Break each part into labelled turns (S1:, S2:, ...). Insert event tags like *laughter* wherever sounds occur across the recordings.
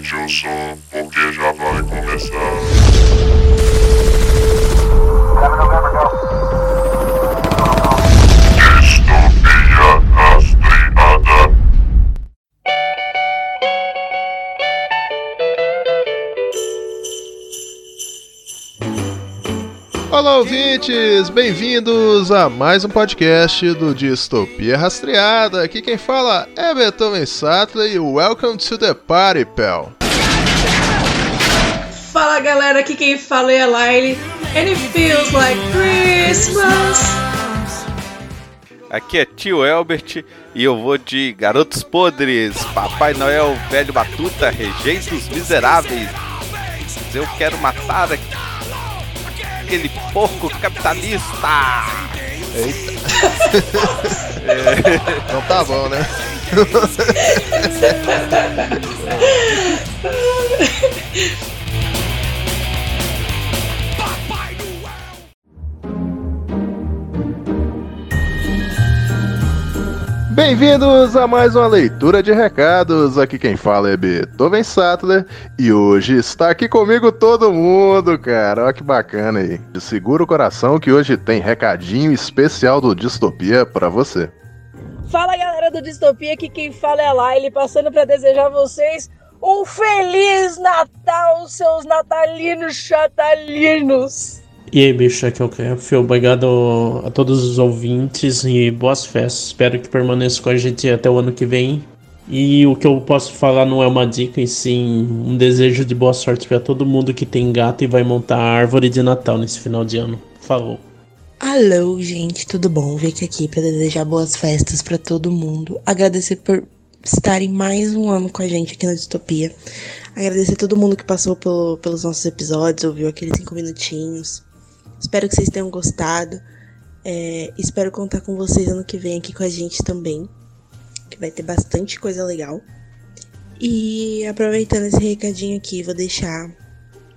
S1: aumente o som, porque já vai começar.
S2: Olá, ouvintes! Bem-vindos a mais um podcast do Distopia Rastreada. Aqui quem fala é Beethoven Sattler e welcome to the party, pal.
S3: Fala galera, aqui quem fala é a Lyle and it feels like Christmas.
S4: Aqui é tio Elbert e eu vou de Garotos Podres, Papai Noel, Velho Batuta, Regentes Miseráveis. Eu quero matar aquele porco capitalista.
S2: Eita! *laughs* Então tá bom, né? *laughs* Bem-vindos a mais uma leitura de recados. Aqui quem fala é Beethoven Sattler e hoje está aqui comigo todo mundo, cara. Olha que bacana aí. Segura o coração que hoje tem recadinho especial do Distopia pra você.
S3: Fala galera do Distopia, aqui quem fala é a Lyle, passando pra desejar a vocês um feliz Natal, seus natalinos chatalinos.
S5: E aí, bicho, aqui é o Kef. Obrigado a todos os ouvintes e boas festas. Espero que permaneça com a gente até o ano que vem. E o que eu posso falar não é uma dica, e sim um desejo de boa sorte para todo mundo que tem gato e vai montar a árvore de Natal nesse final de ano. Falou.
S6: Alô, gente, tudo bom? Vim aqui para desejar boas festas para todo mundo. Agradecer por estarem mais um ano com a gente aqui na Distopia. Agradecer todo mundo que passou pelo- pelos nossos episódios, ouviu aqueles cinco minutinhos. Espero que vocês tenham gostado. É, espero contar com vocês ano que vem aqui com a gente também. Que vai ter bastante coisa legal. E aproveitando esse recadinho aqui, vou deixar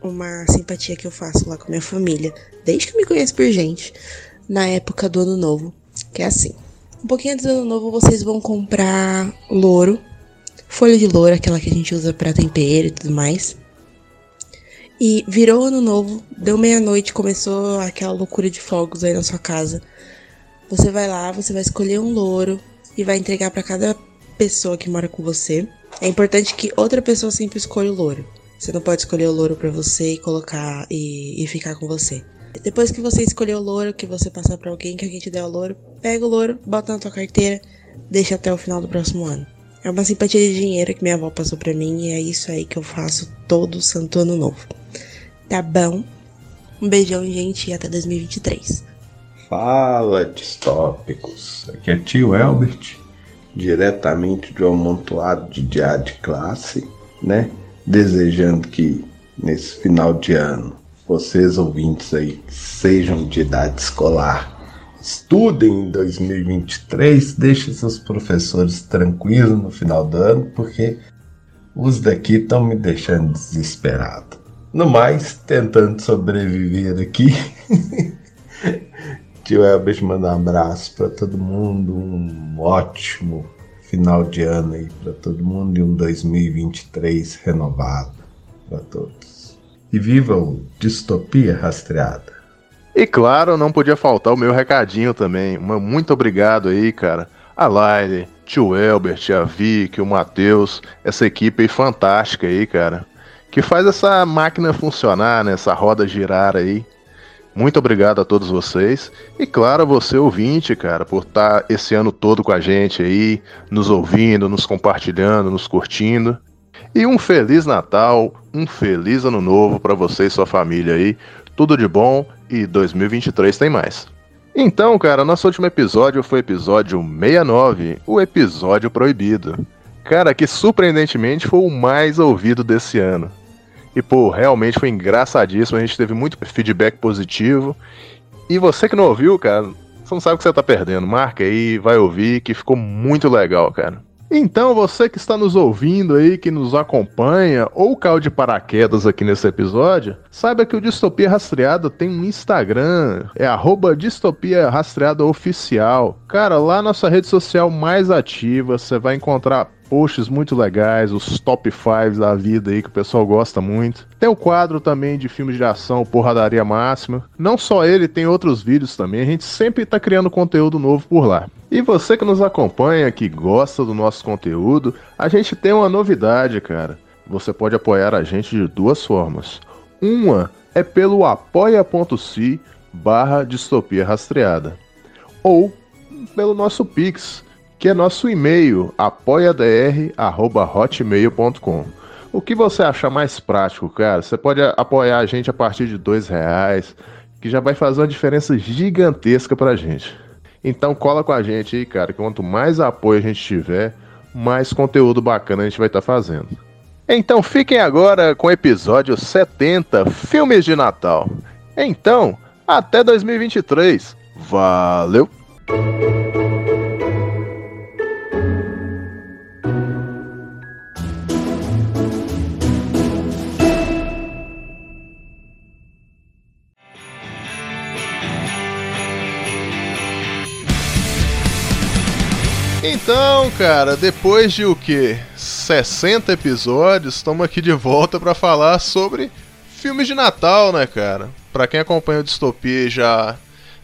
S6: uma simpatia que eu faço lá com a minha família, desde que eu me conheço por gente, na época do ano novo, que é assim. Um pouquinho antes do ano novo, vocês vão comprar louro, folha de louro, aquela que a gente usa pra tempero e tudo mais. E virou ano novo, deu meia-noite, começou aquela loucura de fogos aí na sua casa. Você vai lá, você vai escolher um louro e vai entregar pra cada pessoa que mora com você. É importante que outra pessoa sempre escolha o louro. Você não pode escolher o louro pra você e colocar e, e ficar com você. Depois que você escolher o louro, que você passar pra alguém que alguém te der o louro, pega o louro, bota na tua carteira, deixa até o final do próximo ano. É uma simpatia de dinheiro que minha avó passou pra mim e é isso aí que eu faço todo santo ano novo. Tá bom? Um beijão, gente, e até 2023.
S7: Fala, distópicos. Aqui é tio Elbert, diretamente de um amontoado de diário de classe, né? Desejando que nesse final de ano, vocês ouvintes aí sejam de idade escolar, estudem em 2023, deixem seus professores tranquilos no final do ano, porque os daqui estão me deixando desesperado. No mais, tentando sobreviver aqui. *laughs* Tio Elbert manda um abraço para todo mundo, um ótimo final de ano aí para todo mundo e um 2023 renovado para todos. E viva o Distopia Rastreada.
S2: E claro, não podia faltar o meu recadinho também. Muito obrigado aí, cara. A Laile, tio Elbert, a Vicky, o Matheus, essa equipe aí fantástica aí, cara. Que faz essa máquina funcionar, né? Essa roda girar aí. Muito obrigado a todos vocês. E claro, a você ouvinte, cara, por estar esse ano todo com a gente aí, nos ouvindo, nos compartilhando, nos curtindo. E um feliz Natal, um feliz ano novo para você e sua família aí. Tudo de bom e 2023 tem mais. Então, cara, nosso último episódio foi o episódio 69, o episódio proibido. Cara, que surpreendentemente foi o mais ouvido desse ano. E, pô, realmente foi engraçadíssimo, a gente teve muito feedback positivo. E você que não ouviu, cara, você não sabe o que você tá perdendo. Marca aí, vai ouvir, que ficou muito legal, cara. Então, você que está nos ouvindo aí, que nos acompanha, ou caiu de paraquedas aqui nesse episódio, saiba que o Distopia Rastreada tem um Instagram, é arroba Distopia Oficial. Cara, lá nossa rede social mais ativa, você vai encontrar posts muito legais, os top 5 da vida aí que o pessoal gosta muito. Tem o quadro também de filmes de ação, Porradaria Máxima. Não só ele, tem outros vídeos também. A gente sempre tá criando conteúdo novo por lá. E você que nos acompanha, que gosta do nosso conteúdo, a gente tem uma novidade, cara. Você pode apoiar a gente de duas formas. Uma é pelo apoia.se barra distopia rastreada. Ou pelo nosso Pix, que é nosso e-mail, apoiadr.hotmail.com. O que você achar mais prático, cara? Você pode apoiar a gente a partir de dois reais, que já vai fazer uma diferença gigantesca pra gente. Então cola com a gente aí, cara. Quanto mais apoio a gente tiver, mais conteúdo bacana a gente vai estar tá fazendo. Então fiquem agora com o episódio 70, Filmes de Natal. Então, até 2023. Valeu! Então, cara, depois de o que? 60 episódios, estamos aqui de volta para falar sobre filmes de Natal, né, cara? Para quem acompanha o Distopia já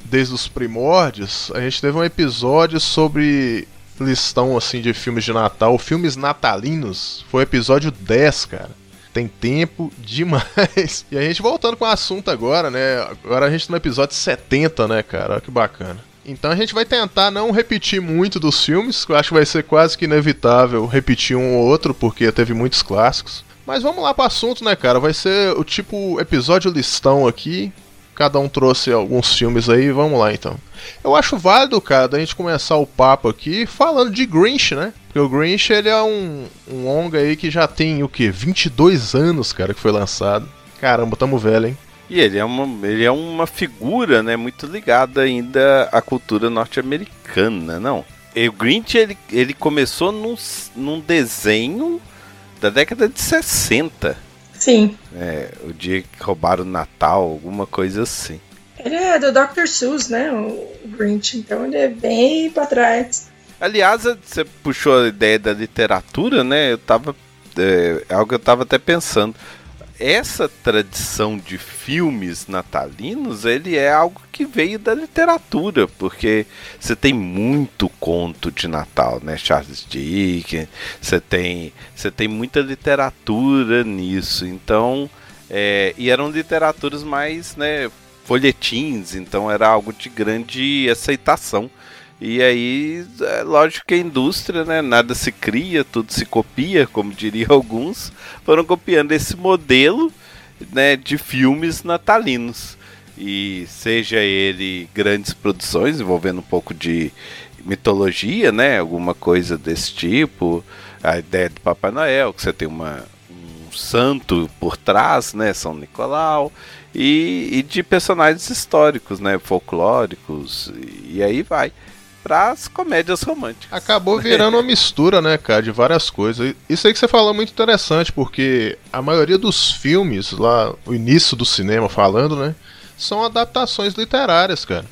S2: desde os primórdios, a gente teve um episódio sobre listão assim de filmes de Natal, filmes natalinos. Foi o episódio 10, cara. Tem tempo demais. *laughs* E a gente voltando com o assunto agora, né? Agora a gente tá no episódio 70, né, cara? Olha que bacana. Então a gente vai tentar não repetir muito dos filmes, eu acho que vai ser quase que inevitável repetir um ou outro, porque teve muitos clássicos. Mas vamos lá para o assunto, né, cara? Vai ser o tipo episódio listão aqui. Cada um trouxe alguns filmes aí, vamos lá então. Eu acho válido, cara, da gente começar o papo aqui falando de Grinch, né? Porque o Grinch ele é um, um longa aí que já tem o que? 22 anos, cara, que foi lançado. Caramba, tamo velho, hein?
S4: E ele é uma, ele é uma figura né, muito ligada ainda à cultura norte-americana, não? E o Grinch ele, ele começou num, num desenho da década de 60.
S3: Sim.
S4: É, o dia que roubaram o Natal, alguma coisa assim.
S3: Ele é do Dr. Seuss, né? O Grinch, então ele é bem pra trás.
S4: Aliás, você puxou a ideia da literatura, né? Eu tava. É, é algo que eu tava até pensando essa tradição de filmes natalinos, ele é algo que veio da literatura, porque você tem muito conto de Natal, né? Charles Dickens, você tem, você tem muita literatura nisso, então, é, e eram literaturas mais, né, folhetins, então era algo de grande aceitação. E aí, é lógico que a indústria, né, nada se cria, tudo se copia, como diriam *laughs* alguns, foram copiando esse modelo, né, de filmes natalinos. E seja ele grandes produções envolvendo um pouco de mitologia, né, alguma coisa desse tipo, a ideia do Papai Noel, que você tem uma, um santo por trás, né, São Nicolau, e, e de personagens históricos, né, folclóricos, e aí vai para as comédias românticas.
S2: Acabou virando uma mistura, né, cara, de várias coisas. Isso aí que você falou é muito interessante, porque a maioria dos filmes, lá, o início do cinema falando, né, são adaptações literárias, cara.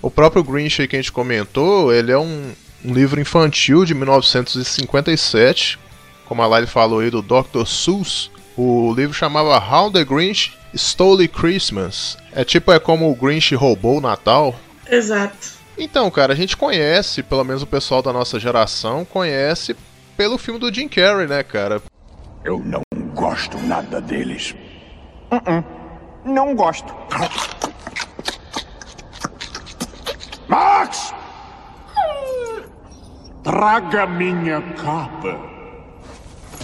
S2: O próprio Grinch aí que a gente comentou, ele é um, um livro infantil de 1957, como a Lyle falou aí, do Dr. Seuss. O livro chamava How the Grinch Stole Christmas. É tipo, é como o Grinch roubou o Natal.
S3: Exato.
S2: Então, cara, a gente conhece, pelo menos o pessoal da nossa geração conhece pelo filme do Jim Carrey, né, cara?
S8: Eu não gosto nada deles. Uh -uh. Não gosto. Max! Traga minha capa.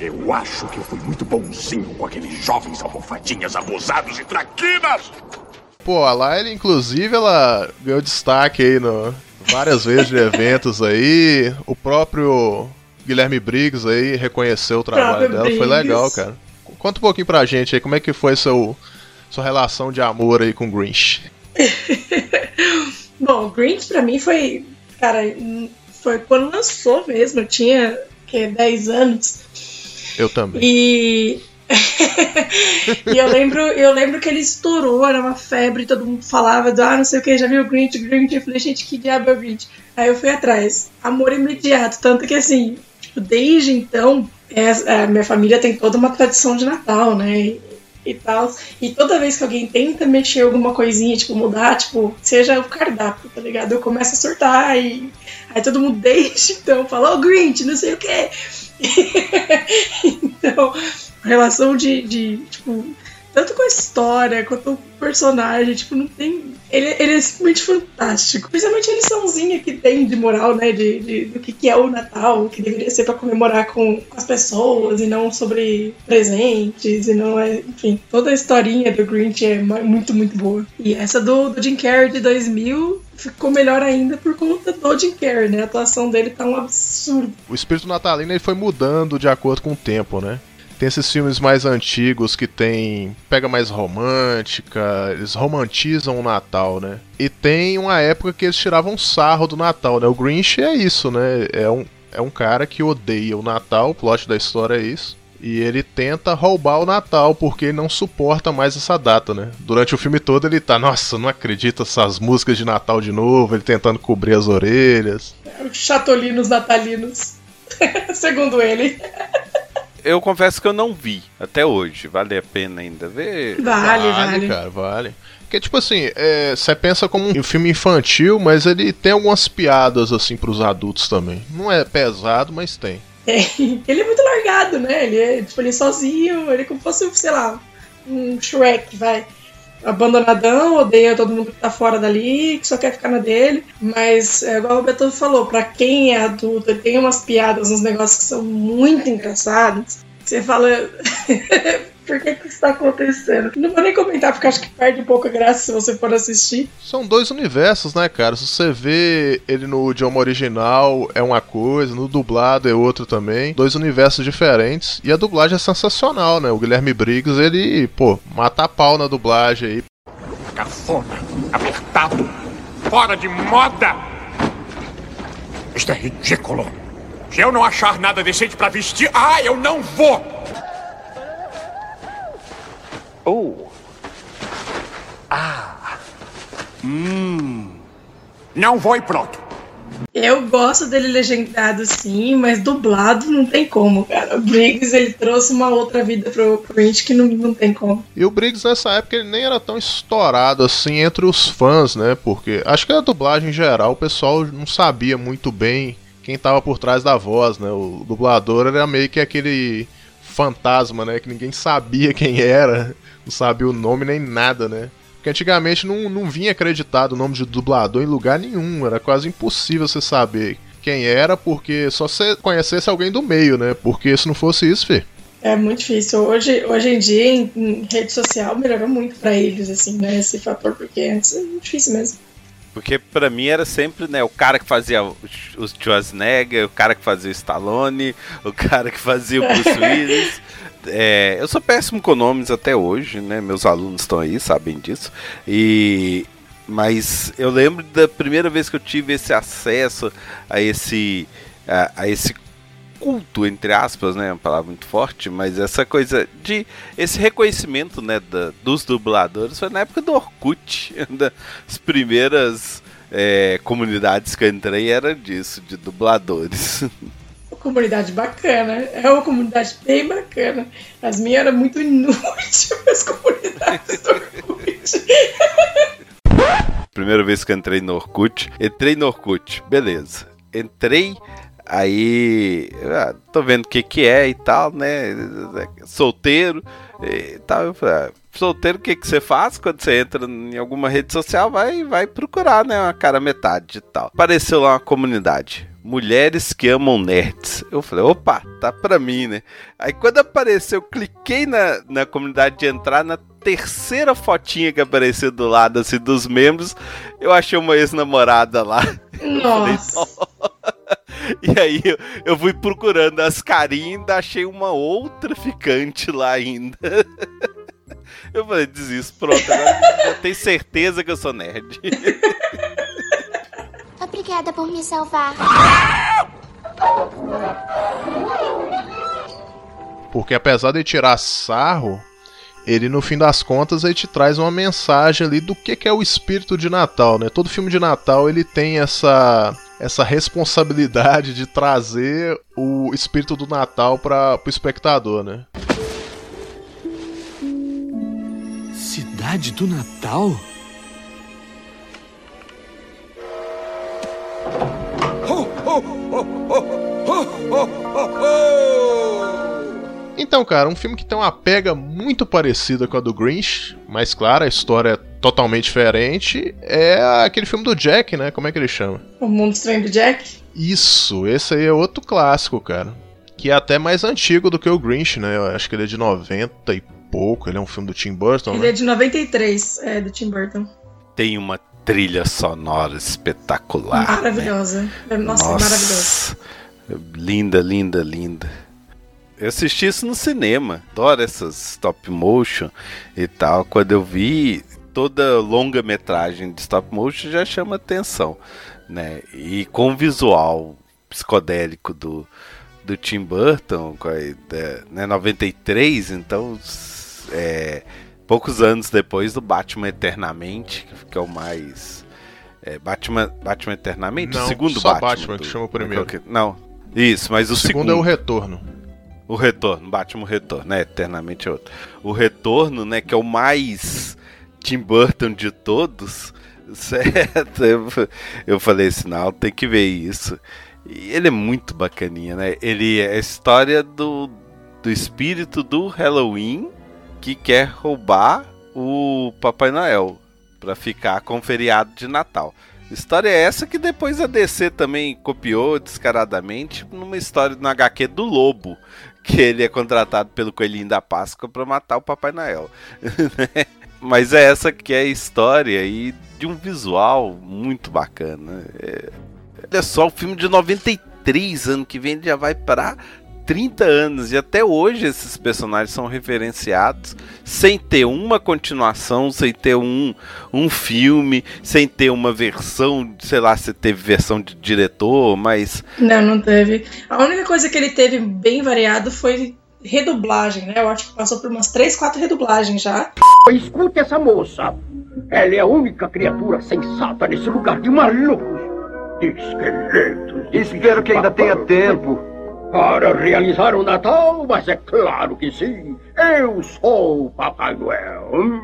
S8: Eu acho que eu fui muito bonzinho com aqueles jovens almofadinhas abusados e traquinas.
S2: Pô, a Laila, inclusive, ela ganhou destaque aí no, várias vezes de eventos aí. O próprio Guilherme Briggs aí reconheceu o trabalho dela, Briggs. foi legal, cara. Conta um pouquinho pra gente aí, como é que foi seu, sua relação de amor aí com o Grinch? *laughs*
S3: Bom, o Grinch pra mim foi, cara, foi quando lançou mesmo, eu tinha, que 10 anos.
S2: Eu também.
S3: E *laughs* e eu lembro, eu lembro que ele estourou, era uma febre, todo mundo falava do, ah, não sei o que, já viu o Grinch, Grinch, eu falei, gente, que diabo é o Grinch? Aí eu fui atrás, amor imediato, tanto que assim, Tipo, desde então, é, a minha família tem toda uma tradição de Natal, né? E tal. E toda vez que alguém tenta mexer alguma coisinha, tipo, mudar, tipo, seja o cardápio, tá ligado? Eu começo a surtar e aí todo mundo *laughs* desde então fala, oh, Grinch, não sei o quê. *laughs* então, relação de, de, tipo, tanto com a história quanto com o personagem, tipo, não tem. Ele, ele é simplesmente fantástico. Principalmente a liçãozinha que tem de moral, né? De, de do que, que é o Natal, que deveria ser para comemorar com, com, as pessoas e não sobre presentes, e não é. Enfim, toda a historinha do Grinch é muito, muito boa. E essa do, do Jim Carrey de 2000 ficou melhor ainda por conta do Jim Carrey, né? A atuação dele tá um absurdo.
S2: O espírito natalino ele foi mudando de acordo com o tempo, né? Tem esses filmes mais antigos que tem pega mais romântica, eles romantizam o Natal, né? E tem uma época que eles tiravam sarro do Natal, né? O Grinch é isso, né? É um, é um cara que odeia o Natal, o plot da história é isso. E ele tenta roubar o Natal porque ele não suporta mais essa data, né? Durante o filme todo ele tá, nossa, não acredito essas músicas de Natal de novo, ele tentando cobrir as orelhas.
S3: Chatolinos natalinos, *laughs* segundo ele. *laughs*
S4: Eu confesso que eu não vi até hoje. Vale a pena ainda ver?
S3: Vale, vale.
S2: Vale, cara, vale. Porque, tipo assim, você é, pensa como um filme infantil, mas ele tem algumas piadas, assim, pros adultos também. Não é pesado, mas tem.
S3: É, *laughs* ele é muito largado, né? Ele é, tipo, ele é sozinho, ele é como se fosse, sei lá, um Shrek, vai abandonadão, odeia todo mundo que tá fora dali, que só quer ficar na dele. Mas, é, igual o Beto falou, para quem é adulto, tem umas piadas, uns negócios que são muito engraçados. Você fala. *laughs* por que, que isso tá acontecendo? Não vou nem comentar, porque acho que perde um pouco a graça se você for assistir.
S2: São dois universos, né, cara? Se você vê ele no idioma original, é uma coisa, no dublado é outro também. Dois universos diferentes. E a dublagem é sensacional, né? O Guilherme Briggs, ele, pô, mata a pau na dublagem aí.
S8: Cafona, apertado, fora de moda! Isto é ridículo. Se eu não achar nada decente para vestir, ah, eu não vou! Oh. Ah. Hum. Não vou e pronto.
S3: Eu gosto dele legendado sim, mas dublado não tem como, cara. O Briggs ele trouxe uma outra vida pro, pro que não, não tem como.
S2: E o Briggs nessa época ele nem era tão estourado assim entre os fãs, né? Porque acho que a dublagem em geral o pessoal não sabia muito bem quem tava por trás da voz, né? O dublador era meio que aquele fantasma, né? Que ninguém sabia quem era não sabia o nome nem nada, né? Porque antigamente não, não vinha acreditado o nome de dublador em lugar nenhum, era quase impossível você saber quem era, porque só você conhecesse alguém do meio, né? Porque se não fosse isso, Fê.
S3: É muito difícil. Hoje, hoje em dia, em, em rede social, melhorou muito para eles, assim, né? Esse fator, porque antes é muito difícil mesmo.
S4: Porque para mim era sempre, né, o cara que fazia o Schwarzenegger, o cara que fazia o Stallone, o cara que fazia o Bruce *laughs* Willis. É, eu sou péssimo com nomes até hoje, né? Meus alunos estão aí, sabem disso. E mas eu lembro da primeira vez que eu tive esse acesso a esse a, a esse culto entre aspas, né, uma palavra muito forte, mas essa coisa de esse reconhecimento, né, da, dos dubladores foi na época do Orkut, *laughs* das primeiras é, comunidades que eu entrei era disso, de dubladores. *laughs*
S3: comunidade bacana. É uma comunidade bem bacana. As minhas eram muito inúteis, *laughs* as comunidades do Orkut.
S4: Primeira vez que entrei no Orkut, entrei no Orkut, beleza. Entrei, aí ah, tô vendo o que que é e tal, né? Solteiro e tal. Ah, solteiro, o que que você faz quando você entra em alguma rede social? Vai, vai procurar, né? Uma cara metade e tal. Apareceu lá uma comunidade Mulheres que amam nerds. Eu falei, opa, tá pra mim, né? Aí quando apareceu, eu cliquei na, na comunidade de entrar, na terceira fotinha que apareceu do lado, assim, dos membros, eu achei uma ex-namorada lá.
S3: Nossa. *laughs*
S4: e aí eu, eu fui procurando as carinhas e ainda achei uma outra ficante lá ainda. *laughs* Eu falei, desisto, pronto, agora eu tenho certeza que eu sou nerd. *laughs*
S9: Obrigada por me salvar.
S2: Porque apesar de tirar sarro, ele no fim das contas ele te traz uma mensagem ali do que, que é o espírito de Natal, né? Todo filme de Natal ele tem essa essa responsabilidade de trazer o espírito do Natal para o espectador, né?
S10: Cidade do Natal?
S2: Então, cara, um filme que tem uma pega muito parecida com a do Grinch, mas claro, a história é totalmente diferente, é aquele filme do Jack, né? Como é que ele chama?
S3: O Mundo Estranho do Jack.
S2: Isso, esse aí é outro clássico, cara. Que é até mais antigo do que o Grinch, né? Eu acho que ele é de 90 e pouco, ele é um filme do Tim Burton,
S3: Ele
S2: né?
S3: é de 93, é, do Tim Burton.
S4: Tem uma trilha sonora espetacular. né?
S3: Maravilhosa. Nossa, é maravilhosa.
S4: Linda, linda, linda. Eu assisti isso no cinema. Adoro essas stop motion e tal. Quando eu vi toda longa metragem de stop motion já chama atenção, né? E com o visual psicodélico do, do Tim Burton, né, 93, então é, poucos anos depois do Batman Eternamente, que é o mais é, Batman, Batman Eternamente,
S2: Não,
S4: o segundo
S2: só
S4: Batman,
S2: Batman que
S4: do-
S2: chama o primeiro.
S4: Não, isso, mas o,
S2: O segundo é o Retorno.
S4: o retorno, Batman Retorno, né? Eternamente é outro. O retorno, né? Que é o mais Tim Burton de todos. *laughs* Certo? Eu, eu falei assim, não, tem que ver isso. E ele é muito bacaninha, né? Ele é a história do, do espírito do Halloween que quer roubar o Papai Noel para ficar com feriado de Natal. História é essa que depois a DC também copiou descaradamente numa história no HQ do Lobo, que ele é contratado pelo Coelhinho da Páscoa para matar o Papai Noel. *laughs* né? Mas é essa que é a história e de um visual muito bacana. É... Olha só, o filme de 93, ano que vem já vai para 30 anos e até hoje esses personagens são referenciados sem ter uma continuação, sem ter um, um filme, sem ter uma versão, sei lá se teve versão de diretor, mas
S3: Não, não teve. A única coisa que ele teve bem variado foi redublagem, né? Eu acho que passou por umas 3, 4 redublagens já.
S11: Escute essa moça. Ela é a única criatura sensata nesse lugar de malucos. Esqueletos.
S12: Espero que ainda tenha tempo.
S11: Para realizar o Natal, mas é claro que sim. Eu sou o Papai Noel. Hum?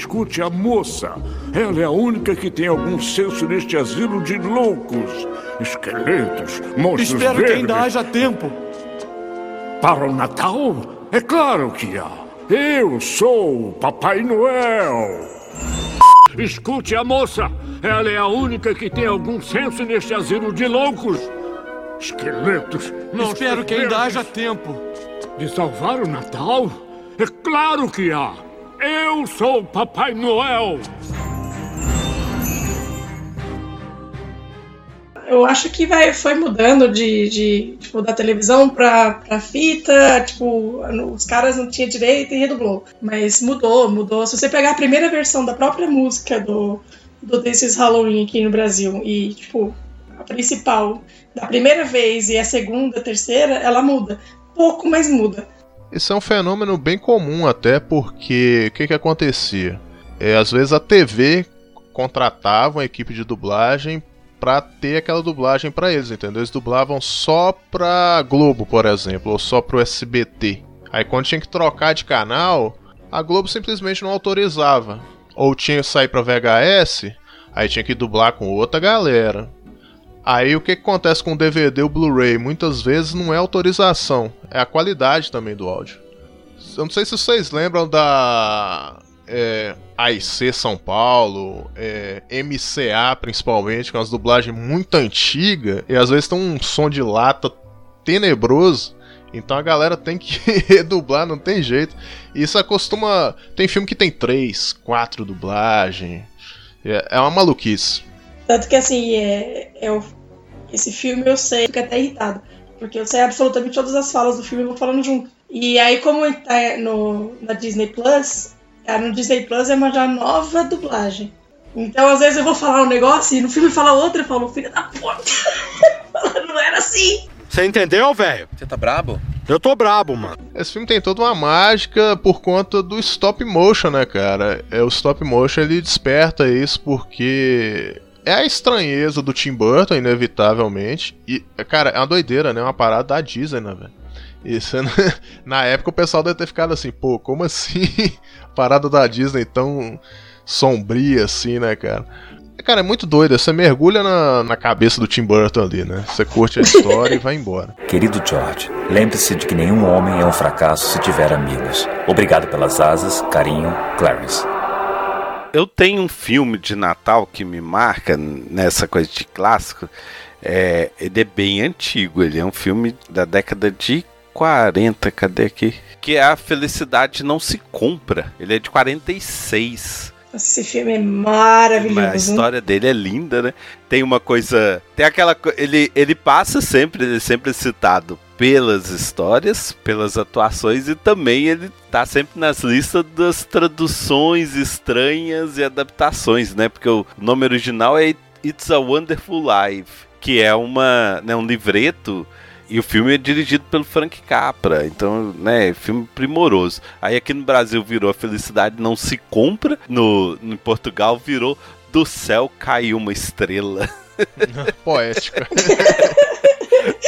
S8: Escute a moça. Ela é a única que tem algum senso neste asilo de loucos. Esqueletos, monstros
S10: Espero que
S8: verdes.
S10: ainda haja tempo.
S8: Para o Natal? É claro que há. Eu sou o Papai Noel. Escute a moça. Ela é a única que tem algum senso neste asilo de loucos. Esqueletos, monstros
S10: Espero que ainda haja tempo.
S8: De salvar o Natal? É claro que há. Eu sou o Papai Noel.
S3: Eu acho que vai, foi mudando de, de tipo, da televisão pra, pra fita, tipo, os caras não tinham direito e redublou. Mas mudou, mudou. Se você pegar a primeira versão da própria música do, do This is Halloween aqui no Brasil e, tipo, principal da primeira vez e a segunda, a terceira, ela muda. Pouco, mas muda.
S2: Isso é um fenômeno bem comum até porque o que, que acontecia? É, às vezes a TV contratava uma equipe de dublagem pra ter aquela dublagem pra eles, entendeu? Eles dublavam só pra Globo, por exemplo, ou só pro SBT. Aí quando tinha que trocar de canal, a Globo simplesmente não autorizava. Ou tinha que sair pra VHS, aí tinha que dublar com outra galera. Aí o que, acontece com o DVD e o Blu-ray? Muitas vezes não é autorização, é a qualidade também do áudio. Eu não sei se vocês lembram da é, AIC São Paulo, é, MCA principalmente, é uma dublagem muito antiga e às vezes tem um som de lata tenebroso. Então a galera tem que *laughs* redublar, não tem jeito. Isso acostuma. Tem filme que tem três, quatro dublagens. É, é uma maluquice.
S3: Tanto que assim, é, é o- esse filme eu sei, fico até irritado. Porque eu sei absolutamente todas as falas do filme e vou falando junto. E aí, como tá no, na Disney Plus, é, no Disney Plus é uma já nova dublagem. Então, às vezes, eu vou falar um negócio e no filme fala outro, eu falo, filho da puta. *laughs* Não era assim.
S10: Você entendeu, velho? Você tá brabo? Eu tô brabo, mano.
S2: Esse filme tem toda uma mágica por conta do stop motion, né, cara? É, o stop motion ele desperta isso porque é a estranheza do Tim Burton, inevitavelmente. E, cara, é uma doideira, né? Uma parada da Disney, né, velho? Isso, *laughs* né? na época o pessoal deve ter ficado assim, pô, como assim? *laughs* parada da Disney tão sombria assim, né, cara? Cara, é muito doido. Você mergulha na, na cabeça do Tim Burton ali, né? Você curte a história e vai embora. *laughs*
S13: Querido George, lembre-se de que nenhum homem é um fracasso se tiver amigos. Obrigado pelas asas, carinho, Clarence.
S4: Eu tenho um filme de Natal que me marca nessa coisa de clássico. É, ele é bem antigo, ele é um filme da década de 40, cadê aqui? Que é A Felicidade Não Se Compra. Ele é de 46.
S3: Esse filme é maravilhoso.
S4: A história dele é linda, né? Tem uma coisa. Tem aquela. Ele, ele passa sempre, ele é sempre citado pelas histórias, pelas atuações e também ele tá sempre nas listas das traduções estranhas e adaptações, né? Porque o nome original é It's a Wonderful Life, que é uma, né, um livreto e o filme é dirigido pelo Frank Capra, então, né, filme primoroso. Aí aqui no Brasil virou A Felicidade Não Se Compra, no, no Portugal virou Do Céu Caiu Uma Estrela. *laughs*
S2: Poética. *laughs*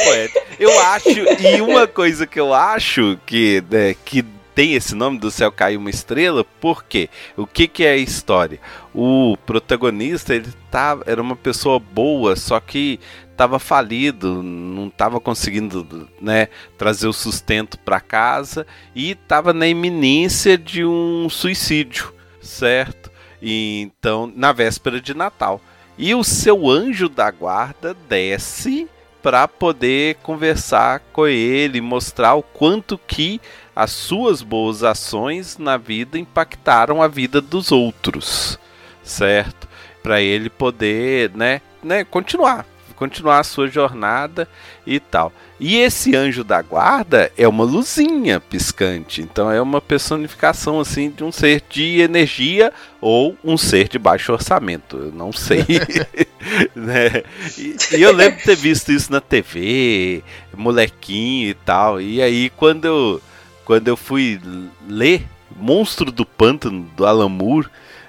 S4: Poética. Eu acho, e uma coisa que eu acho que, né, que tem esse nome do céu caiu uma estrela, por quê? O que, que é a história? O protagonista, ele tá, era uma pessoa boa, só que estava falido, não estava conseguindo né, trazer o sustento para casa e estava na iminência de um suicídio, certo? E, então, na véspera de Natal. E o seu anjo da guarda desce para poder conversar com ele, mostrar o quanto que as suas boas ações na vida impactaram a vida dos outros, certo? Para ele poder, né, né, continuar, continuar a sua jornada e tal. E esse anjo da guarda é uma luzinha piscante, então é uma personificação assim de um ser de energia ou um ser de baixo orçamento, eu não sei. *laughs* né? e, e, eu lembro de ter visto isso na TV, molequinho e tal. E aí quando eu, quando eu fui ler Monstro do Pântano do Alan Moore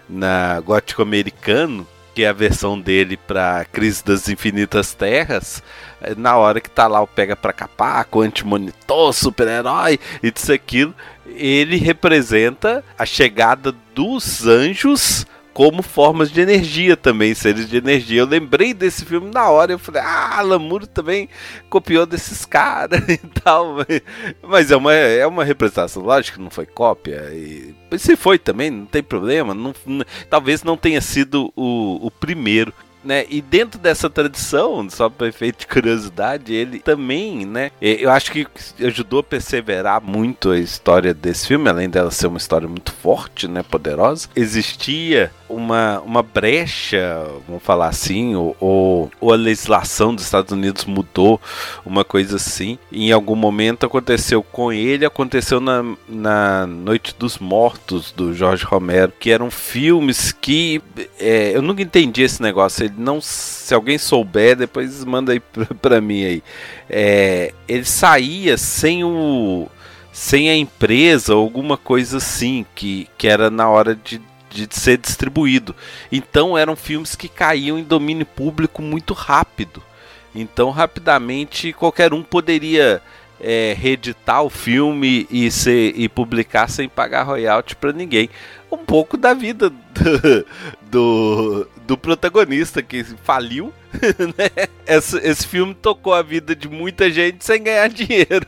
S4: na Gótico Americano, que é a versão dele para Crise das Infinitas Terras, é, na hora que tá lá o pega pra capar, com anti-monitor, super-herói e disso aquilo, ele representa a chegada dos anjos como formas de energia também, seres de energia. Eu lembrei desse filme na hora, eu falei, ah, Lamuro também copiou desses caras *laughs* e tal. Mas é uma, é uma representação, lógico que não foi cópia. E se foi também, não tem problema. Não, talvez não tenha sido o, o primeiro né? E dentro dessa tradição, só para efeito de curiosidade, ele também, né? Eu acho que ajudou a perseverar muito a história desse filme, além dela ser uma história muito forte, né? Poderosa. Existia uma, uma brecha, vamos falar assim, ou, ou, ou a legislação dos Estados Unidos mudou, uma coisa assim. Em algum momento aconteceu com ele, aconteceu na, na Noite dos Mortos, do Jorge Romero, que eram filmes que é, eu nunca entendi esse negócio ele não. Se alguém souber, depois manda aí pra mim aí. É, ele saía sem o. sem a empresa, alguma coisa assim, que, que era na hora de, de ser distribuído. Então eram filmes que caíam em domínio público muito rápido. Então, rapidamente, qualquer um poderia é, reeditar o filme e, ser, e publicar sem pagar royalty para ninguém. Um pouco da vida do, do, do protagonista que faliu, *laughs* né? Esse, esse filme tocou a vida de muita gente sem ganhar dinheiro.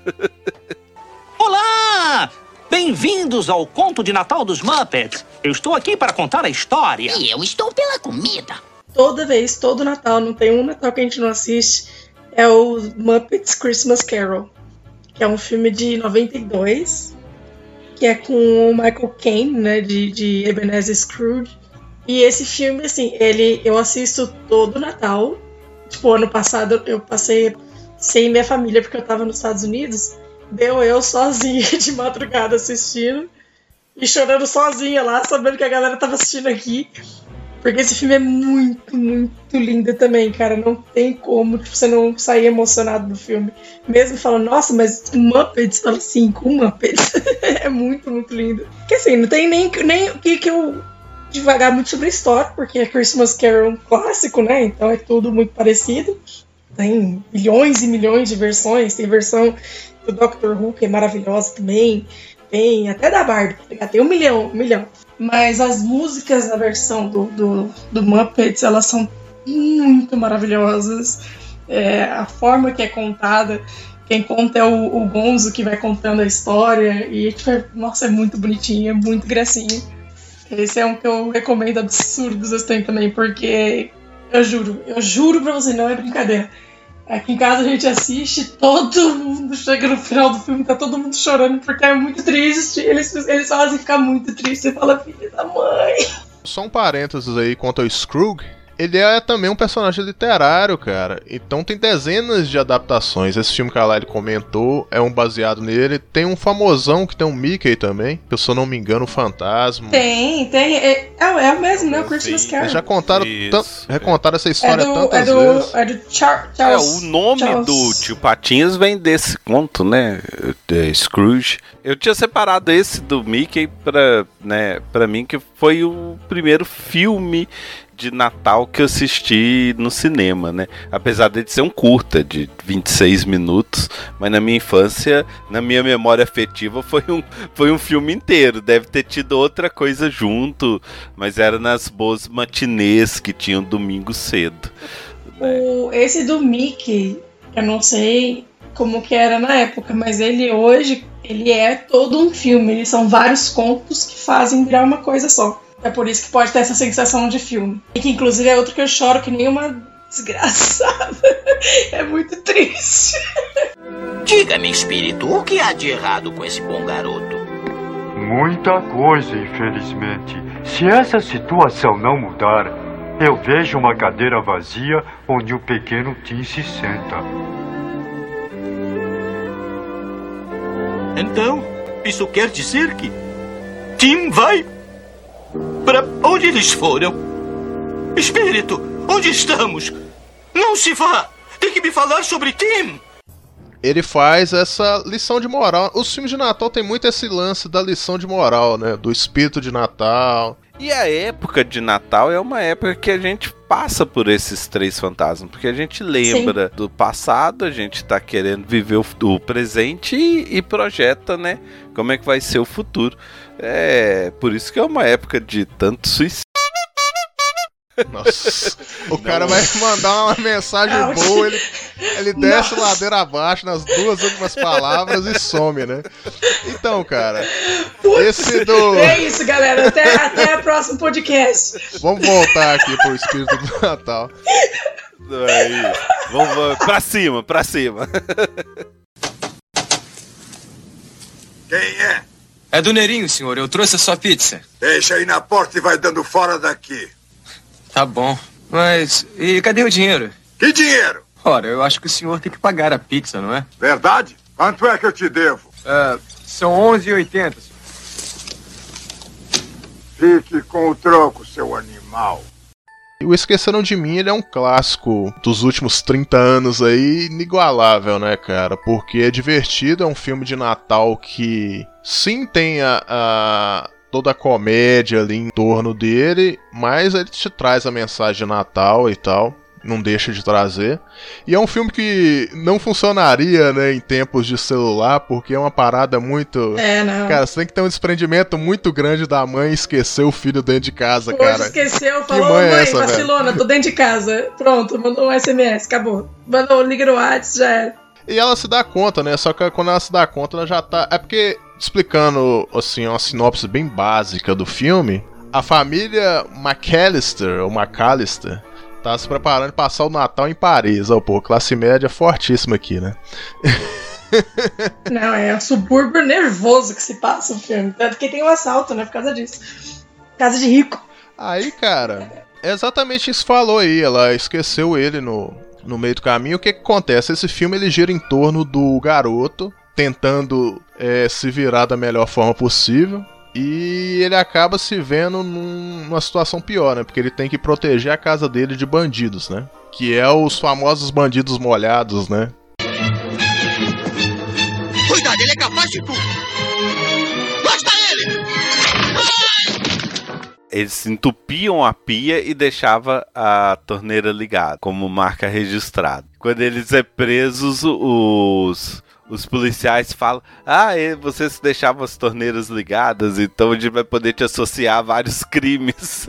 S4: *laughs*
S14: Olá! Bem-vindos ao conto de Natal dos Muppets. Eu estou aqui para contar a história.
S9: E eu estou pela comida.
S3: Toda vez, todo Natal, não tem um Natal que a gente não assiste, é o Muppets Christmas Carol, que é um filme de 92, que é com o Michael Caine, né, de, de Ebenezer Scrooge. E esse filme, assim, ele eu assisto todo Natal. Tipo, ano passado eu passei sem minha família porque eu tava nos Estados Unidos. Deu eu sozinha *laughs* de madrugada assistindo e chorando sozinha lá, sabendo que a galera tava assistindo aqui. Porque esse filme é muito, muito lindo também, cara. Não tem como tipo, você não sair emocionado do filme. Mesmo falando, nossa, mas Muppets, fala assim, com Muppets. *laughs* é muito, muito lindo. Que assim, não tem nem, nem o que, que eu devagar muito sobre a história, porque é Christmas Carol é um clássico, né? Então é tudo muito parecido. Tem milhões e milhões de versões. Tem versão do Doctor Who, que é maravilhosa também. Tem até da Barbie, tá tem um milhão, um milhão. Mas as músicas da versão do, do, do Muppets, elas são muito maravilhosas. É, a forma que é contada, quem conta é o, o, Gonzo que vai contando a história. E, tipo, nossa, é muito bonitinho, é muito gracinha. Esse é um que eu recomendo absurdos assim também, porque eu juro, eu juro pra você, não é brincadeira. Aqui em casa a gente assiste, todo mundo chega no final do filme, tá todo mundo chorando porque é muito triste. Eles, eles fazem ficar muito triste. Você fala, filha da mãe.
S2: Só um parênteses aí quanto ao Scrooge ele é também um personagem literário, cara. Então tem dezenas de adaptações. Esse filme que a Lyle comentou é um baseado nele. Tem um famosão que tem um Mickey também. Que eu, se eu não me engano, o Fantasma.
S3: Tem, tem. É, é, é o mesmo, né? O Christmas Carol.
S2: já contaram, recontaram essa história
S3: é do,
S2: tantas
S3: é do,
S2: vezes.
S3: É do Char Charles.
S4: É, o nome
S3: Charles.
S4: do Tio Patinhas vem desse conto, né? De Scrooge. Eu tinha separado esse do Mickey pra, né, pra mim, que foi o primeiro filme de Natal que eu assisti no cinema, né? Apesar de ser um curta de 26 minutos, mas na minha infância, na minha memória afetiva, *laughs* foi um, foi um filme inteiro. Deve ter tido outra coisa junto, mas era nas boas matinês que tinham domingo cedo.
S3: O, esse do Mickey, eu não sei como que era na época, mas ele hoje, ele é todo um filme. Eles são vários contos que fazem virar uma coisa só. É por isso que pode ter essa sensação de filme. E que inclusive é outro que eu choro que nem uma desgraçada. *laughs* É muito triste.
S14: Diga-me, espírito, o que há de errado com esse bom garoto?
S15: Muita coisa, infelizmente. Se essa situação não mudar, eu vejo uma cadeira vazia onde o pequeno Tim se senta.
S14: Então, isso quer dizer que Tim vai para onde eles foram? Espírito, onde estamos? Não se vá! Tem que me falar sobre Tim!
S2: Ele faz essa lição de moral. Os filmes de Natal tem muito esse lance da lição de moral, né? Do espírito de Natal.
S4: E a época de Natal é uma época que a gente passa por esses três fantasmas, porque a gente lembra Sim. do passado, a gente tá querendo viver o, o presente e, e, projeta, né? Como é que vai ser o futuro. É por isso que é uma época de tanto suicídio.
S2: Nossa, o cara vai mandar uma mensagem boa, ele, ele desce Nossa. ladeira abaixo nas duas últimas palavras e some, né? Então, cara, Putz, esse do.
S3: É isso, galera. Até, até o próximo podcast.
S2: Vamos voltar aqui pro espírito do Natal.
S4: Aí, vamos, vamos pra cima, pra cima.
S16: Quem é?
S17: É do Neirinho, senhor. Eu trouxe a sua pizza.
S16: Deixa aí na porta e vai dando fora daqui.
S17: Tá bom. Mas. E cadê o dinheiro?
S16: Que dinheiro?
S17: Ora, eu acho que o senhor tem que pagar a pizza, não é?
S16: Verdade? Quanto é que eu te devo?
S17: Uh, são 11,80.
S16: Fique com o troco, seu animal.
S2: O Esqueceram de Mim, ele é um clássico dos últimos 30 anos aí, inigualável, né, cara? Porque é divertido, é um filme de Natal que sim tem a, a toda a comédia ali em torno dele, mas ele te traz a mensagem de Natal e tal. Não deixa de trazer. E é um filme que não funcionaria, né, em tempos de celular, porque é uma parada muito.
S3: É, não.
S2: Cara, você tem que ter um desprendimento muito grande da mãe esquecer o filho dentro de casa,
S3: Hoje
S2: cara.
S3: esqueceu, falou, mãe, mãe é essa, vacilona, velho? tô dentro de casa. Pronto, mandou um SMS, acabou. Mandou, liga no WhatsApp, já era.
S2: E ela se dá conta, né? Só que quando ela se dá conta, ela já tá. É porque explicando assim uma sinopse bem básica do filme, a família McAllister ou McAllister tá se preparando para passar o Natal em Paris. Ó, pô, classe média fortíssima aqui, né?
S3: Não, é um subúrbio nervoso que se passa o filme. Tanto que tem um assalto, né? Por causa disso. Casa de rico.
S2: Aí, cara, é exatamente isso que falou aí. Ela esqueceu ele no, no meio do caminho. O que, que acontece? Esse filme ele gira em torno do garoto tentando é, se virar da melhor forma possível. E ele acaba se vendo num, numa situação pior, né? Porque ele tem que proteger a casa dele de bandidos, né? Que é os famosos bandidos molhados, né?
S14: Cuidado, ele é capaz de tudo! Basta ele!
S4: eles entupiam a pia e deixava a torneira ligada, como marca registrada. Quando eles é presos, os os policiais falam: Ah, e vocês deixavam as torneiras ligadas, então a gente vai poder te associar a vários *laughs* crimes.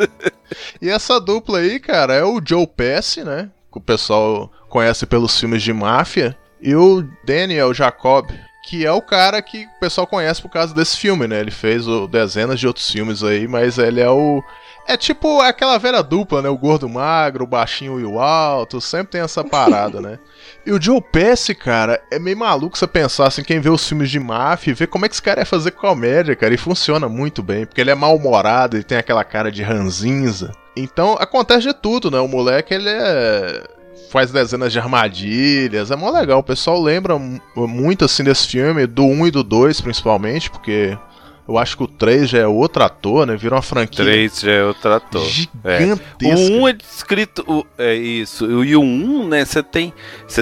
S2: e essa dupla aí, cara, é o Joe Pesci, né? Que o pessoal conhece pelos filmes de máfia, e o Daniel Jacob, que é o cara que o pessoal conhece por causa desse filme, né? Ele fez o, dezenas de outros filmes aí, mas ele é o. É tipo aquela velha dupla, né? O gordo magro, o baixinho e o alto, sempre tem essa parada, né? E o Joe Pesci, cara, é meio maluco você pensar assim, quem vê os filmes de máfia e vê como é que esse cara é fazer comédia, cara, e funciona muito bem, porque ele é mal-humorado, ele tem aquela cara de ranzinza. Então, acontece de tudo, né? O moleque, ele é faz dezenas de armadilhas, é mó legal. O pessoal lembra muito assim desse filme, do 1 e do 2 principalmente, porque eu acho que o 3 já é outro ator, né? Virou uma franquia.
S4: 3 já é outro ator.
S2: Gigantesca.
S4: É. O 1 é descrito. O, é isso. E o 1, né? Você tem,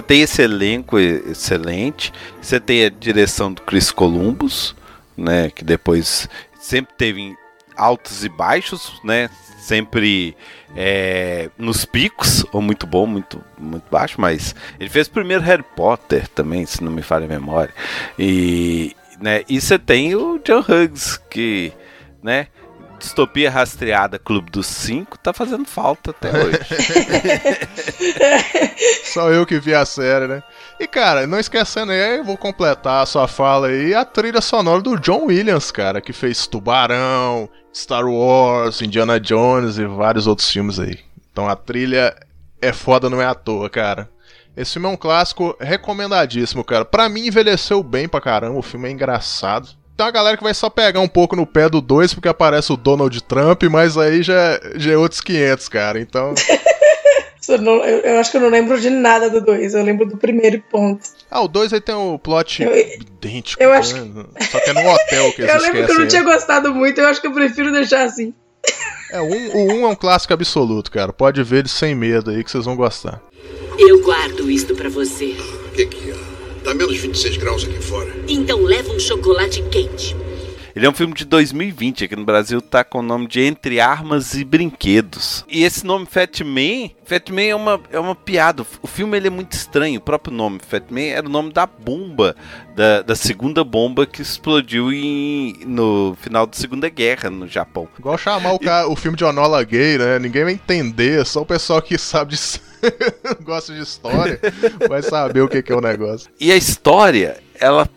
S4: tem esse elenco excelente. Você tem a direção do Chris Columbus, né? Que depois sempre teve altos e baixos, né? Sempre é, nos picos, ou muito bom, muito, muito baixo, mas ele fez o primeiro Harry Potter também, se não me falha a memória. E, né, e você tem o John Hughes, que, né, Distopia Rastreada Clube dos Cinco tá fazendo falta até *laughs* hoje. *laughs*
S2: Só eu que vi a série, né? E cara, não esquecendo aí, vou completar a sua fala aí, a trilha sonora do John Williams, cara, que fez Tubarão, Star Wars, Indiana Jones e vários outros filmes aí. Então a trilha é foda, não é à toa, cara. Esse filme é um clássico recomendadíssimo, cara. Pra mim envelheceu bem pra caramba, o filme é engraçado. Tem uma galera que vai só pegar um pouco no pé do 2 porque aparece o Donald Trump, mas aí já, já é outros 500, cara. Então. *laughs*
S3: eu, eu, acho que eu não lembro de nada do 2, eu lembro do primeiro ponto.
S2: Ah, o 2 aí tem o plot
S3: eu,
S2: idêntico.
S3: Eu
S2: né?
S3: acho que...
S2: Só que é no hotel que *laughs* eles
S3: Eu lembro que eu não tinha gostado muito, eu acho que eu prefiro deixar assim.
S2: É, um, o 1 um é um clássico absoluto, cara. Pode ver ele sem medo aí que vocês vão gostar.
S18: Eu guardo isto para você.
S19: O que que é? Tá menos 26 graus aqui fora.
S18: Então leva um chocolate quente.
S4: Ele é um filme de 2020, aqui no Brasil tá com o nome de Entre Armas e Brinquedos. E esse nome Fat Man, Fat Man é uma, é uma piada. O filme ele é muito estranho, o próprio nome. Fat Man era o nome da bomba, da, da segunda bomba que explodiu em, no final da Segunda Guerra no Japão.
S2: Igual chamar o, cara, o filme de Onola Gay, né? Ninguém vai entender, só o pessoal que sabe de *laughs* gosta de história vai saber o que, que é o negócio.
S4: E a história, ela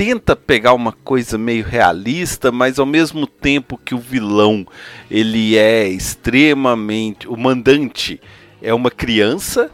S4: tenta pegar uma coisa meio realista, mas ao mesmo tempo que o vilão ele é extremamente, o mandante é uma criança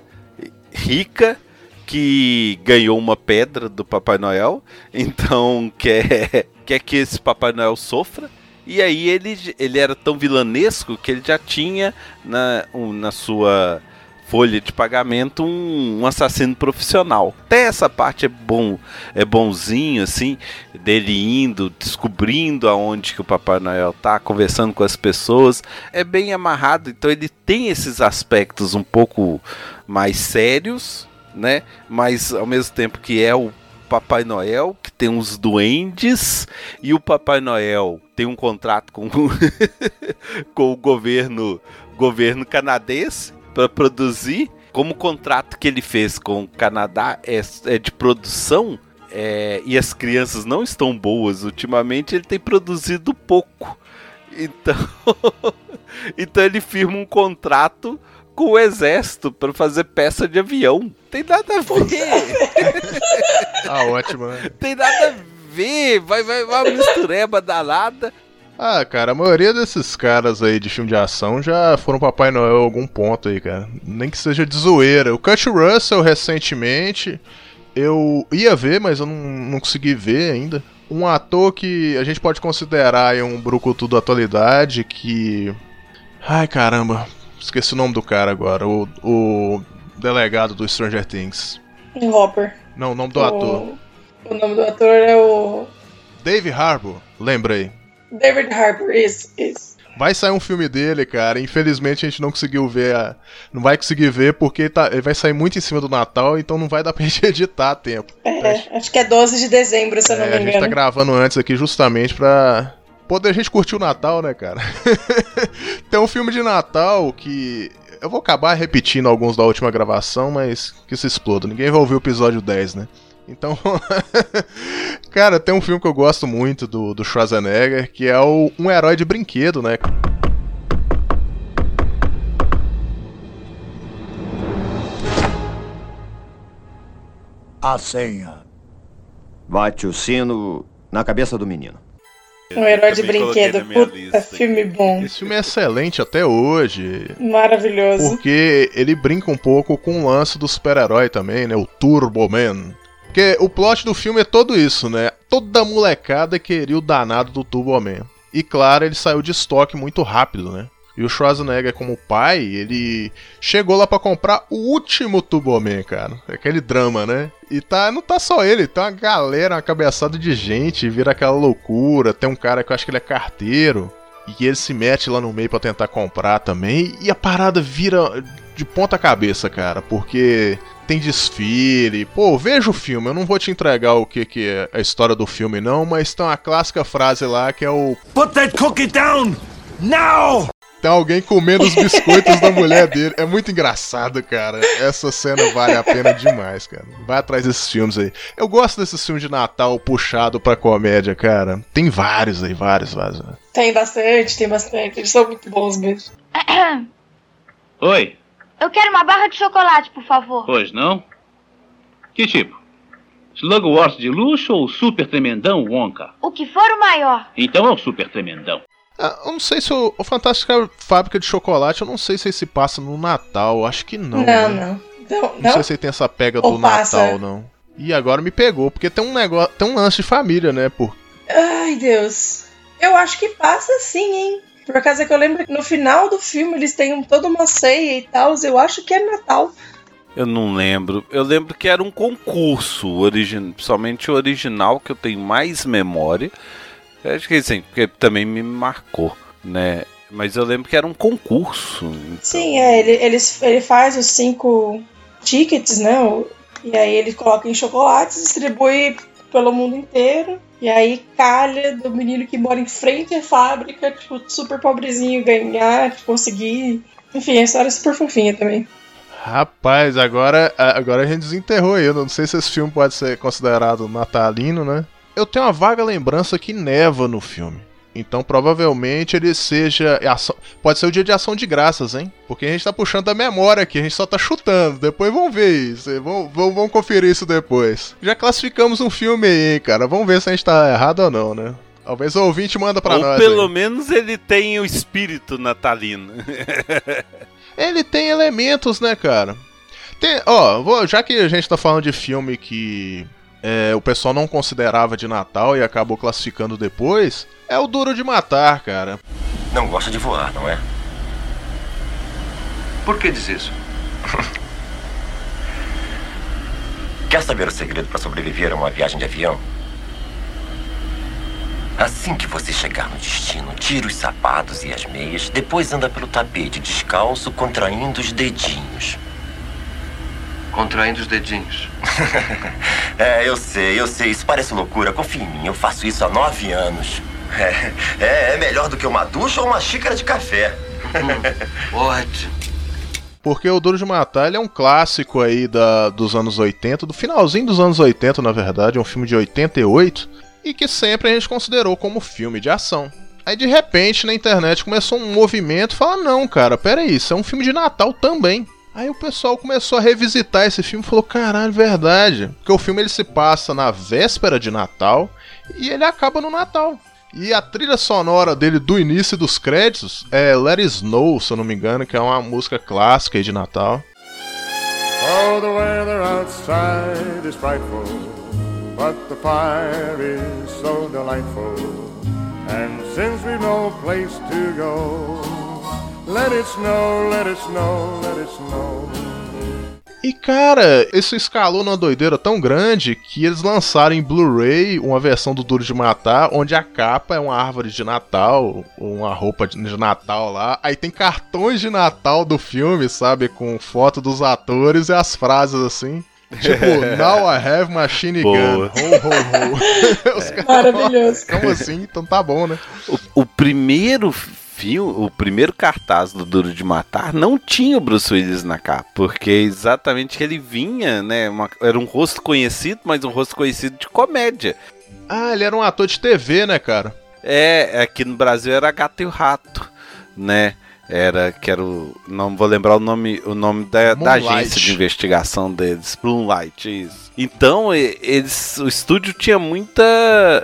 S4: rica que ganhou uma pedra do Papai Noel, *laughs* então quer, quer que esse Papai Noel sofra. E aí ele, ele era tão vilanesco que ele já tinha na, na sua folha de pagamento um, um, assassino profissional. Até essa parte é bom, é bonzinho assim, dele indo, descobrindo aonde que o Papai Noel tá, conversando com as pessoas, é bem amarrado. Então ele tem esses aspectos um pouco mais sérios, né? Mas ao mesmo tempo que é o Papai Noel, que tem uns duendes, e o Papai Noel tem um contrato com, *laughs* com o governo, governo canadense para produzir. Como o contrato que ele fez com o Canadá é, é de produção é, e as crianças não estão boas ultimamente, ele tem produzido pouco. Então, *laughs* então ele firma um contrato com o exército para fazer peça de avião. Tem nada a ver.
S2: ah, ótimo, né?
S4: Tem nada a ver. Vai, vai, vai uma mistureba danada.
S2: Ah, cara, a maioria desses caras aí de filme de ação já foram Papai Noel em algum ponto aí, cara. Nem que seja de zoeira. O Kurt Russell, recentemente, eu ia ver, mas eu não, não consegui ver ainda. Um ator que a gente pode considerar aí um brucutu da atualidade, que... Ai, caramba, esqueci o nome do cara agora. O, o delegado do Stranger Things.
S3: Hopper.
S2: Não, o nome do
S3: o...
S2: ator.
S3: O nome do ator é o...
S2: Dave Harbour, lembrei.
S3: David Harbour, isso, isso.
S2: Vai sair um filme dele, cara. Infelizmente a gente não conseguiu ver. A... Não vai conseguir ver porque tá... ele vai sair muito em cima do Natal, então não vai dar *laughs* pra gente editar a tempo.
S3: É, acho que é 12 de dezembro, se eu
S2: é,
S3: não me engano.
S2: A gente tá gravando antes aqui justamente pra poder a gente curtir o Natal, né, cara? *laughs* Tem um filme de Natal que. Eu vou acabar repetindo alguns da última gravação, mas que se exploda. Ninguém vai ouvir o episódio 10, né? Então, *laughs* cara, tem um filme que eu gosto muito do, do Schwarzenegger, que é o Um Herói de Brinquedo, né?
S20: A senha. Bate o sino na cabeça do menino.
S3: Um herói de brinquedo. Puta, filme bom.
S2: Esse filme é excelente até hoje.
S3: Maravilhoso.
S2: Porque ele brinca um pouco com o lance do super-herói também, né? O Turbo Man. Porque o plot do filme é todo isso, né? Toda molecada queria o danado do Turbo Man. E claro, ele saiu de estoque muito rápido, né? E o Schwarzenegger, como pai, ele chegou lá para comprar o último Turboman, cara. Aquele drama, né? E tá, não tá só ele, tem uma galera, uma cabeçada de gente, vira aquela loucura. Tem um cara que eu acho que ele é carteiro. E ele se mete lá no meio para tentar comprar também. E a parada vira de ponta cabeça, cara. Porque tem desfile. Pô, veja o filme. Eu não vou te entregar o que, que é a história do filme, não. Mas tem uma clássica frase lá que é o.
S20: Put that cookie down! Now!
S2: Tem alguém comendo os biscoitos da mulher dele. É muito engraçado, cara. Essa cena vale a pena demais, cara. Vai atrás desses filmes aí. Eu gosto desses filmes de Natal puxado pra comédia, cara. Tem vários aí, vários, vários.
S3: Tem bastante, tem bastante. Eles são muito bons mesmo. *coughs*
S21: Oi,
S9: Eu quero uma barra de chocolate, por favor.
S21: pois não? Que tipo? Slugworth de luxo ou super tremendão Wonka?
S9: O que for o maior.
S21: Então é o super tremendão.
S2: Ah, eu não sei se o, o Fantástica Fábrica de Chocolate, eu não sei se ele se passa no Natal. Acho que não.
S3: Não,
S2: né?
S3: não. Não,
S2: Não
S3: não?
S2: sei se ele tem essa pega
S3: Ou
S2: do
S3: passa.
S2: Natal, não. E agora me pegou, porque tem um negócio, tem um lance de família, né? Por...
S3: Ai, Deus. Eu acho que passa sim, hein? Por acaso é que eu lembro que no final do filme eles têm toda uma ceia e tal. Eu acho que é Natal.
S4: Eu não lembro. Eu lembro que era um concurso, origin... principalmente o original, que eu tenho mais memória. Eu Acho que assim, porque também me marcou, né? Mas eu lembro que era um concurso. então-
S3: Sim, é. Ele, eles, ele faz os cinco tickets, né? E aí ele coloca em chocolates, distribui pelo mundo inteiro. E aí calha do menino que mora em frente à fábrica, tipo, super pobrezinho, ganhar, conseguir. Enfim, a história é super fofinha também.
S2: Rapaz, agora, agora a gente desenterrou. Eu não sei se esse filme pode ser considerado natalino, né? Eu tenho uma vaga lembrança que neva no filme. Então provavelmente ele seja. Pode ser o dia de ação de graças, hein? Porque a gente tá puxando da memória aqui, a gente só tá chutando. Depois vamos ver isso. Vamos, conferir isso depois. Já classificamos um filme aí, hein, cara. Vamos ver se a gente tá errado ou não, né? Talvez o ouvinte manda pra
S4: Ou
S2: nós.
S4: pelo
S2: aí.
S4: menos ele tem o espírito natalino. *laughs*
S2: Ele tem elementos, né, cara? Tem, ó, vou- já que a gente tá falando de filme que é, o pessoal não considerava de Natal e acabou classificando depois, é o Duro de Matar, cara.
S22: Não gosta de voar, não é?
S17: Por que diz isso? *laughs*
S22: Quer saber o segredo para sobreviver a uma viagem de avião? Assim que você chegar no destino, tira os sapatos e as meias, depois anda pelo tapete descalço, contraindo os dedinhos.
S17: Contraindo os dedinhos. *laughs*
S22: É, eu sei, eu sei, isso parece loucura. Confia em mim, eu faço isso há nove anos. É, é, é melhor do que uma ducha ou uma xícara de café.
S17: Ótimo.
S2: Porque o Duro de Matar ele é um clássico aí da, dos anos 80, do finalzinho dos anos 80, na verdade, é um filme de 88, e que sempre a gente considerou como filme de ação. Aí de repente na internet começou um movimento, falar não, cara, peraí, isso é um filme de Natal também. Aí o pessoal começou a revisitar esse filme e falou, caralho, verdade. Porque o filme ele se passa na véspera de Natal e ele acaba no Natal. E a trilha sonora dele do início dos créditos é Let It Snow, se eu não me engano, que é uma música clássica de Natal.
S23: Oh, the weather outside is frightful, but the fire is so delightful. And since we've no place to go, let it snow, let it snow, let it snow.
S2: E cara, isso escalou numa doideira tão grande que eles lançaram em Blu-ray uma versão do Duro de Matar, onde a capa é uma árvore de Natal, uma roupa de Natal lá. Aí tem cartões de Natal do filme, sabe? Com foto dos atores e as frases assim. Tipo, *laughs* now I have machine gun.
S4: Boa.
S2: Ho, ho, ho. *laughs* Os caras-
S3: Maravilhoso.
S2: Como assim? Então tá bom, né?
S4: O, o primeiro filme, o primeiro cartaz do Duro de Matar não tinha o Bruce Willis na capa, porque exatamente ele vinha, né? uma- era um rosto conhecido, mas um rosto conhecido de comédia.
S2: Ah, ele era um ator de TV, né, cara?
S4: É, aqui no Brasil era Gato e o Rato, né? Era, que era o. Não vou lembrar o nome, o nome da, da agência de investigação deles. Moonlight, isso. Então, eles, o estúdio tinha muita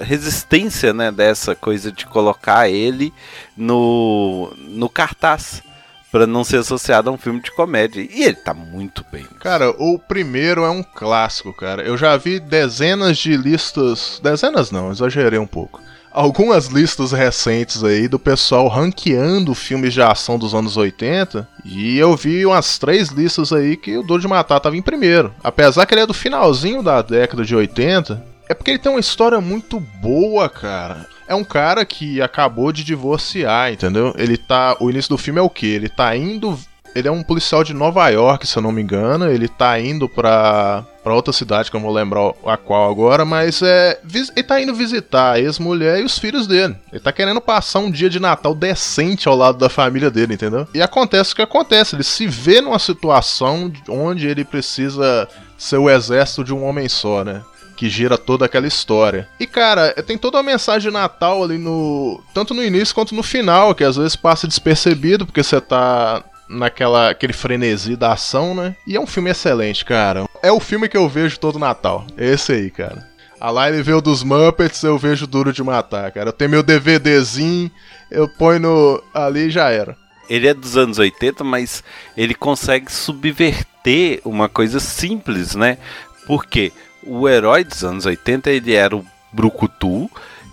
S4: resistência, né? Dessa coisa de colocar ele no, no cartaz. Pra não ser associado a um filme de comédia. E ele tá muito bem.
S2: Cara, o primeiro é um clássico, cara. Eu já vi dezenas de listas. Dezenas não, exagerei um pouco. Algumas listas recentes aí do pessoal ranqueando filmes de ação dos anos 80. E eu vi umas três listas aí que o Duro de Matar tava em primeiro. Apesar que ele é do finalzinho da década de 80. É porque ele tem uma história muito boa, cara. É um cara que acabou de divorciar, entendeu? Ele tá. O início do filme é o quê? Ele tá indo ele é um policial de Nova York, se eu não me engano. Ele tá indo pra, pra outra cidade, que eu não vou lembrar a qual agora, mas é. Ele tá indo visitar a ex-mulher e os filhos dele. Ele tá querendo passar um dia de Natal decente ao lado da família dele, entendeu? E acontece o que acontece. Ele se vê numa situação de- onde ele precisa ser o exército de um homem só, né? que gira toda aquela história. E cara, tem toda uma mensagem de Natal ali no. Tanto no início quanto no final, que às vezes passa despercebido, porque você tá naquela aquele frenesi da ação, né? E é um filme excelente, cara. É o filme que eu vejo todo Natal. Esse aí, cara. A lá ele vê o dos Muppets, eu vejo Duro de Matar, cara. Eu tenho meu DVDzinho, eu ponho no... ali e já era.
S4: Ele é dos anos 80, mas ele consegue subverter uma coisa simples, né? Porque o herói dos anos 80 ele era o Brucutu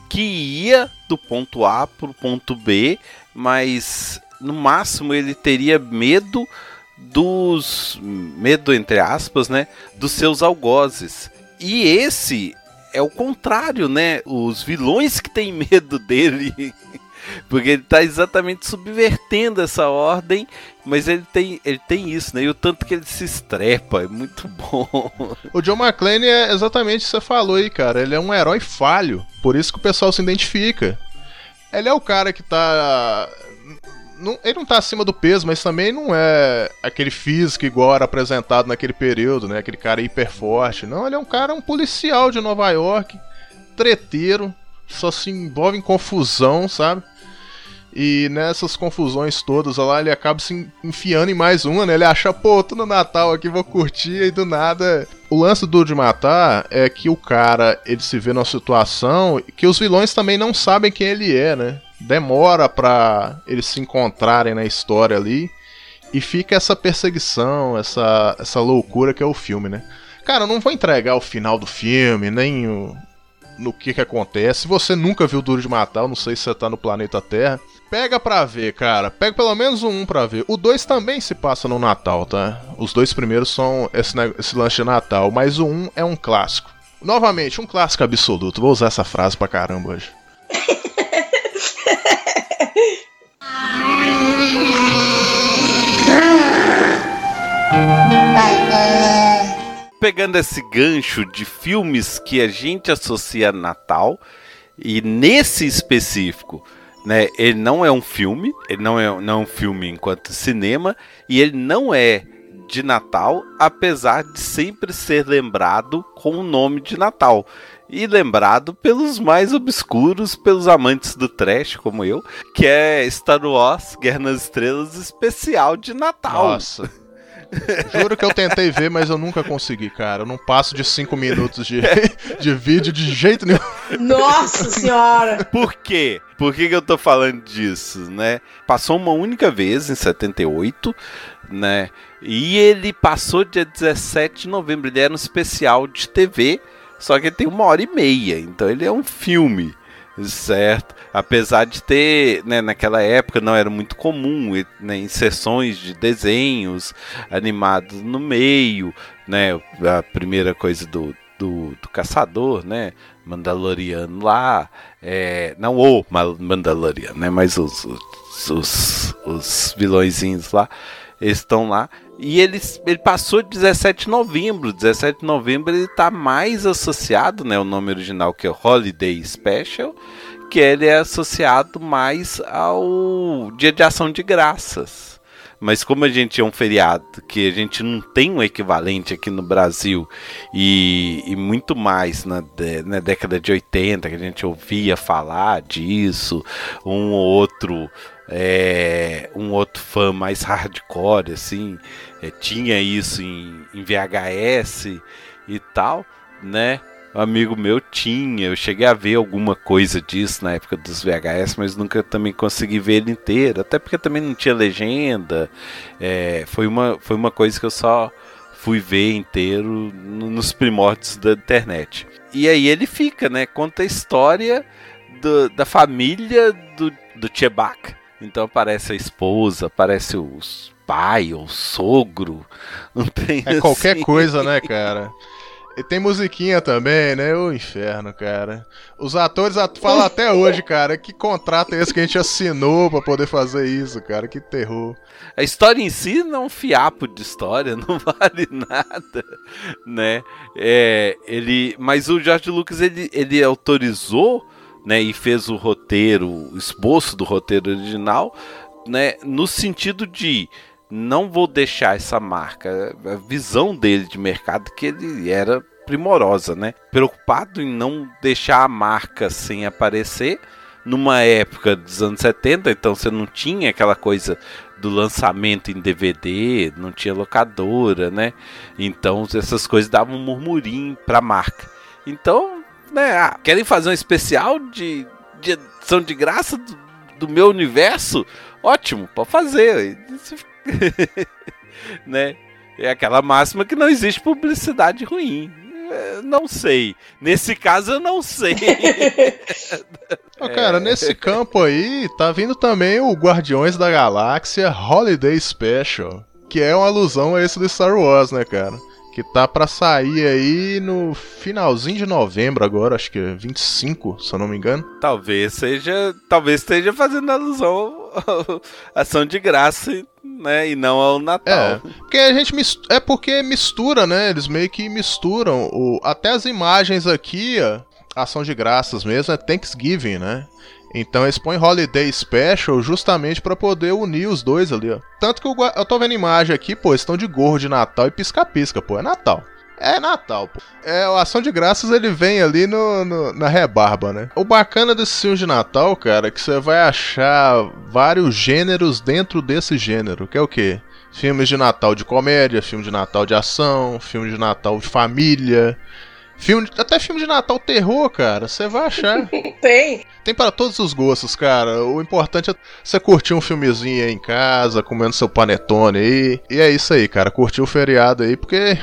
S4: que ia do ponto A pro ponto B, mas no máximo ele teria medo dos medo entre aspas, né, dos seus algozes. E esse é o contrário, né? Os vilões que têm medo dele *laughs* porque ele tá exatamente subvertendo essa ordem, mas ele tem, ele tem isso, né? E o tanto que ele se estrepa, é muito *laughs* bom.
S2: O John McClane é exatamente o que você falou aí, cara. Ele é um herói falho, por isso que o pessoal se identifica. Ele é o cara que tá. Não- ele não tá acima do peso, mas também não é aquele físico igual era apresentado naquele período, né? Aquele cara hiper forte. Não, ele é um cara, um policial de Nova York, treteiro, só se envolve em confusão, sabe? E nessas confusões todas lá, ele acaba se enfiando em mais uma, né? Ele acha, pô, tô no Natal aqui, vou curtir, e do nada. O lance do de matar é que o cara, ele se vê numa situação que os vilões também não sabem quem ele é, né? Demora pra eles se encontrarem na história ali. E fica essa perseguição, essa, essa loucura que é o filme, né? Cara, eu não vou entregar o final do filme, nem o, no que que acontece. Você nunca viu Duro de Matar, eu não sei se você tá no planeta Terra, pega pra ver, cara. Pega pelo menos um pra ver. O 2 também se passa no Natal, tá? Os dois primeiros são esse, esse lance de Natal, mas o 1 um é um clássico. Novamente, um clássico absoluto. Vou usar essa frase pra caramba hoje.
S4: Pegando esse gancho de filmes que a gente associa a Natal, e nesse específico, né, ele não é um filme, ele não é, não é um filme enquanto cinema, e ele não é de Natal, apesar de sempre ser lembrado com o nome de Natal. E lembrado pelos mais obscuros, pelos amantes do trash, como eu, que é Star Wars Guerra nas Estrelas especial de Natal.
S2: Nossa. Juro que eu tentei ver, mas eu nunca consegui, cara. Eu não passo de 5 minutos de, *laughs* de vídeo de jeito nenhum.
S3: Nossa senhora!
S4: Por quê? Por que, que eu tô falando disso, né? Passou uma única vez, em 78, né? E ele passou dia 17 de novembro. Ele era um especial de TV, só que ele tem uma hora e meia. Então ele é um filme, certo? Apesar de ter, né, naquela época não era muito comum, né, inserções de desenhos animados no meio, né? A primeira coisa do, do, do caçador, né? Mandaloriano lá, é, não o Ma- Mandaloriano, né? Mas os, os, os, os vilõezinhos lá. Eles estão lá. E ele, ele passou 17 de novembro. 17 de novembro ele está mais associado, né? O nome original que é Holiday Special, que ele é associado mais ao Dia de Ação de Graças. Mas como a gente é um feriado que a gente não tem um equivalente aqui no Brasil e, e muito mais na, na década de 80 que a gente ouvia falar disso, um ou outro é, um outro fã mais hardcore assim é, tinha isso em, em VHS e tal, né? um amigo meu tinha, eu cheguei a ver alguma coisa disso na época dos VHS, mas nunca também consegui ver ele inteiro, até porque também não tinha legenda. É, foi, uma, foi uma coisa que eu só fui ver inteiro nos primórdios da internet. E aí ele fica, né? Conta a história do, da família do, do. Então aparece a esposa, aparece os pai ou sogro. *laughs* Não tem
S2: é
S4: assim.
S2: qualquer coisa, né, cara? E tem musiquinha também, né? O inferno, cara. Os atores at falam até hoje, cara, que contrato é esse que a gente assinou para poder fazer isso, cara? Que terror.
S4: A história em si não é um fiapo de história, *laughs* não vale nada, né? É, ele, mas o George Lucas ele, ele autorizou, né, e fez o roteiro, o esboço do roteiro original, né, no sentido de não vou deixar essa marca, a visão dele de mercado que ele era primorosa, né? Preocupado em não deixar a marca sem aparecer numa época dos anos 70, então você não tinha aquela coisa do lançamento em DVD, não tinha locadora, né? Então essas coisas davam um murmurinho pra marca. Então, né, ah, querem fazer um especial de, de edição de graça do, do meu universo? Ótimo, pode fazer. *laughs* né? É aquela máxima que não existe publicidade ruim. É, não sei. Nesse caso eu não sei. *laughs*
S2: cara, é... nesse campo aí tá vindo também o Guardiões da Galáxia Holiday Special, que é uma alusão a esse do Star Wars, né, cara? Que tá para sair aí no finalzinho de novembro agora, acho que é 25, se eu não me engano.
S4: Talvez seja, talvez esteja fazendo alusão à ação de graça né? E não ao Natal.
S2: É, porque a gente mistura, é porque mistura, né? Eles meio que misturam o, até as imagens aqui, ó, ação de graças mesmo, é Thanksgiving, né? Então eles põem Holiday Special justamente para poder unir os dois ali, ó. Tanto que eu, eu tô vendo imagem aqui, pô, estão de gorro de Natal e pisca-pisca, pô, é Natal. É Natal, pô. É, o Ação de Graças ele vem ali no, no, na rebarba, né? O bacana desse filme de Natal, cara, é que você vai achar vários gêneros dentro desse gênero, que é o quê? Filmes de Natal de comédia, filme de Natal de ação, filme de Natal de família, Filme, até filme de Natal terror, cara, você vai achar. *laughs*
S3: Tem.
S2: Tem para todos os gostos, cara. O importante é você curtir um filmezinho aí em casa, comendo seu panetone aí. E é isso aí, cara. Curtir o feriado aí, porque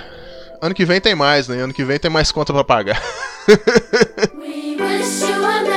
S2: ano que vem tem mais, né? Ano que vem tem mais conta para pagar. *laughs* We wish you